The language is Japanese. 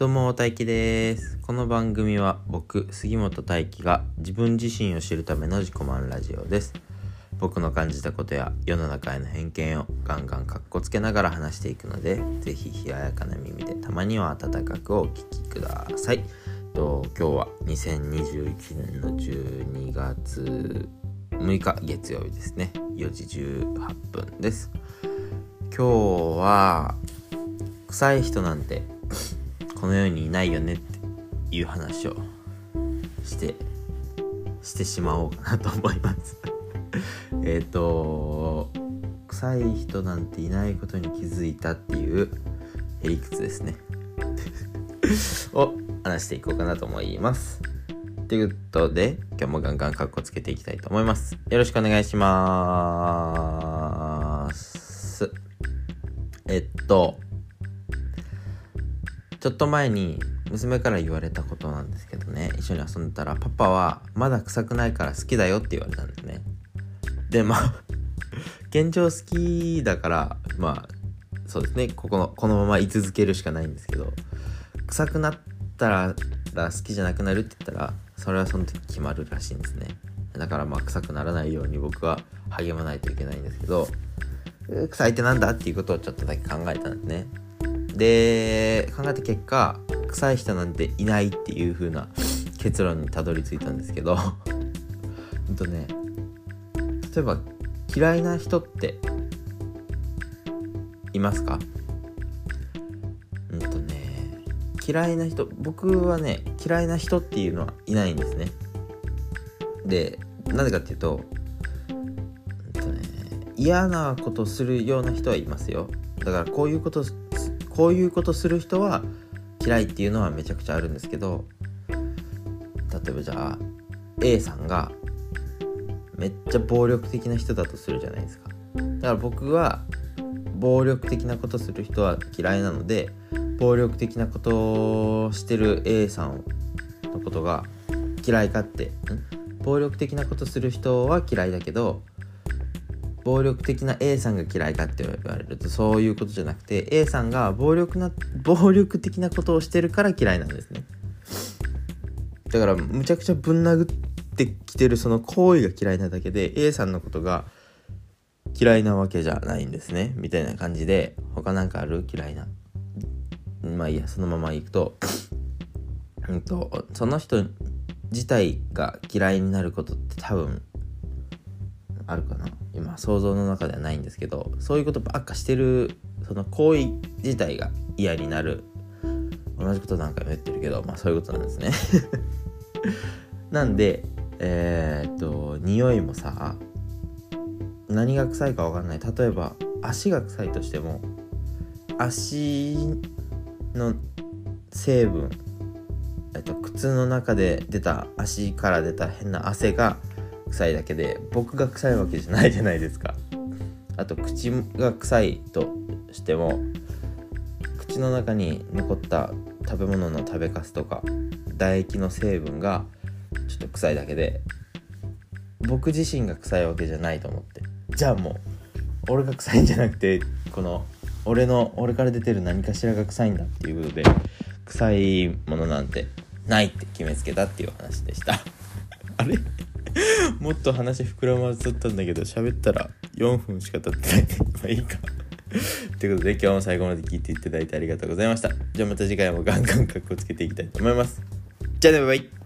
どうも大輝です。この番組は僕杉本大輝が自分自身を知るための自己満ラジオです。僕の感じたことや世の中への偏見をガンガンかっこつけながら話していくのでぜひ冷ややかな耳でたまには温かくお聞きください。と今日は2021年の12月6日月曜日ですね。4時18分です。今日は臭い人なんてこの世にいないよねっていう話をしてしてしまおうかなと思います。えっと臭い人なんていないことに気づいたっていうへりくつですね。を話していこうかなと思います。ということで今日もガンガンカッコつけていきたいと思います。よろしくお願いします。えっとちょっと前に娘から言われたことなんですけどね。一緒に遊んでたらパパはまだ臭くないから好きだよって言われたんですね。でまあ 現状好きだからまあそうですね。ここのこのまま居続けるしかないんですけど臭くなったら好きじゃなくなるって言ったらそれはその時決まるらしいんですね。だからまあ臭くならないように僕は励まないといけないんですけど臭いってなんだ？っていうことをちょっとだけ考えたんですね。で考えた結果臭い人なんていないっていう風な結論にたどり着いたんですけど うんとね例えば嫌いな人っていますか？うんとね嫌いな人僕はね嫌いな人っていうのはいないんですね。でなぜかっていうと,、うんとね、嫌なことするような人はいますよ。だからこういうことこういうことする人は嫌いっていうのはめちゃくちゃあるんですけど例えばじゃあ A さんがめっちゃ暴力的な人だとするじゃないですか。だから僕は暴力的なことする人は嫌いなので暴力的なことをしてる A さんのことが嫌いかって暴力的なことする人は嫌いだけど暴力的な A さんが嫌いかって言われるとそういうことじゃなくて A さんが暴力な暴力的なことをしてるから嫌いなんですね。だからむちゃくちゃぶん殴ってきてるその行為が嫌いなだけで A さんのことが嫌いなわけじゃないんですね。みたいな感じで他なんかある？嫌いな。まあいいやそのままいくと。うんとその人自体が嫌いになることって多分あるかな。今想像の中ではないんですけどそういうことばっかしてるその行為自体が嫌になる。同じこと何回も言ってるけどまあそういうことなんですね。なんでえー、っと匂いもさ何が臭いか分かんない。例えば足が臭いとしても足の成分えっと靴の中で出た足から出た変な汗が臭いだけで僕が臭いわけじゃないじゃないですか。あと口が臭いとしても口の中に残った食べ物の食べかすとか唾液の成分がちょっと臭いだけで僕自身が臭いわけじゃないと思って。じゃあもう俺が臭いんじゃなくてこの俺の俺から出てる何かしらが臭いんだっていうことで臭いものなんてないって決めつけたっていう話でした。あれ？もっと話膨らまだったんだけど喋ったら4分しか経ってない。まあいいか。ということで今日も最後まで聞いていただいてありがとうございました。じゃあまた次回もガンガンカッコつけていきたいと思います。じゃあねバイバイ。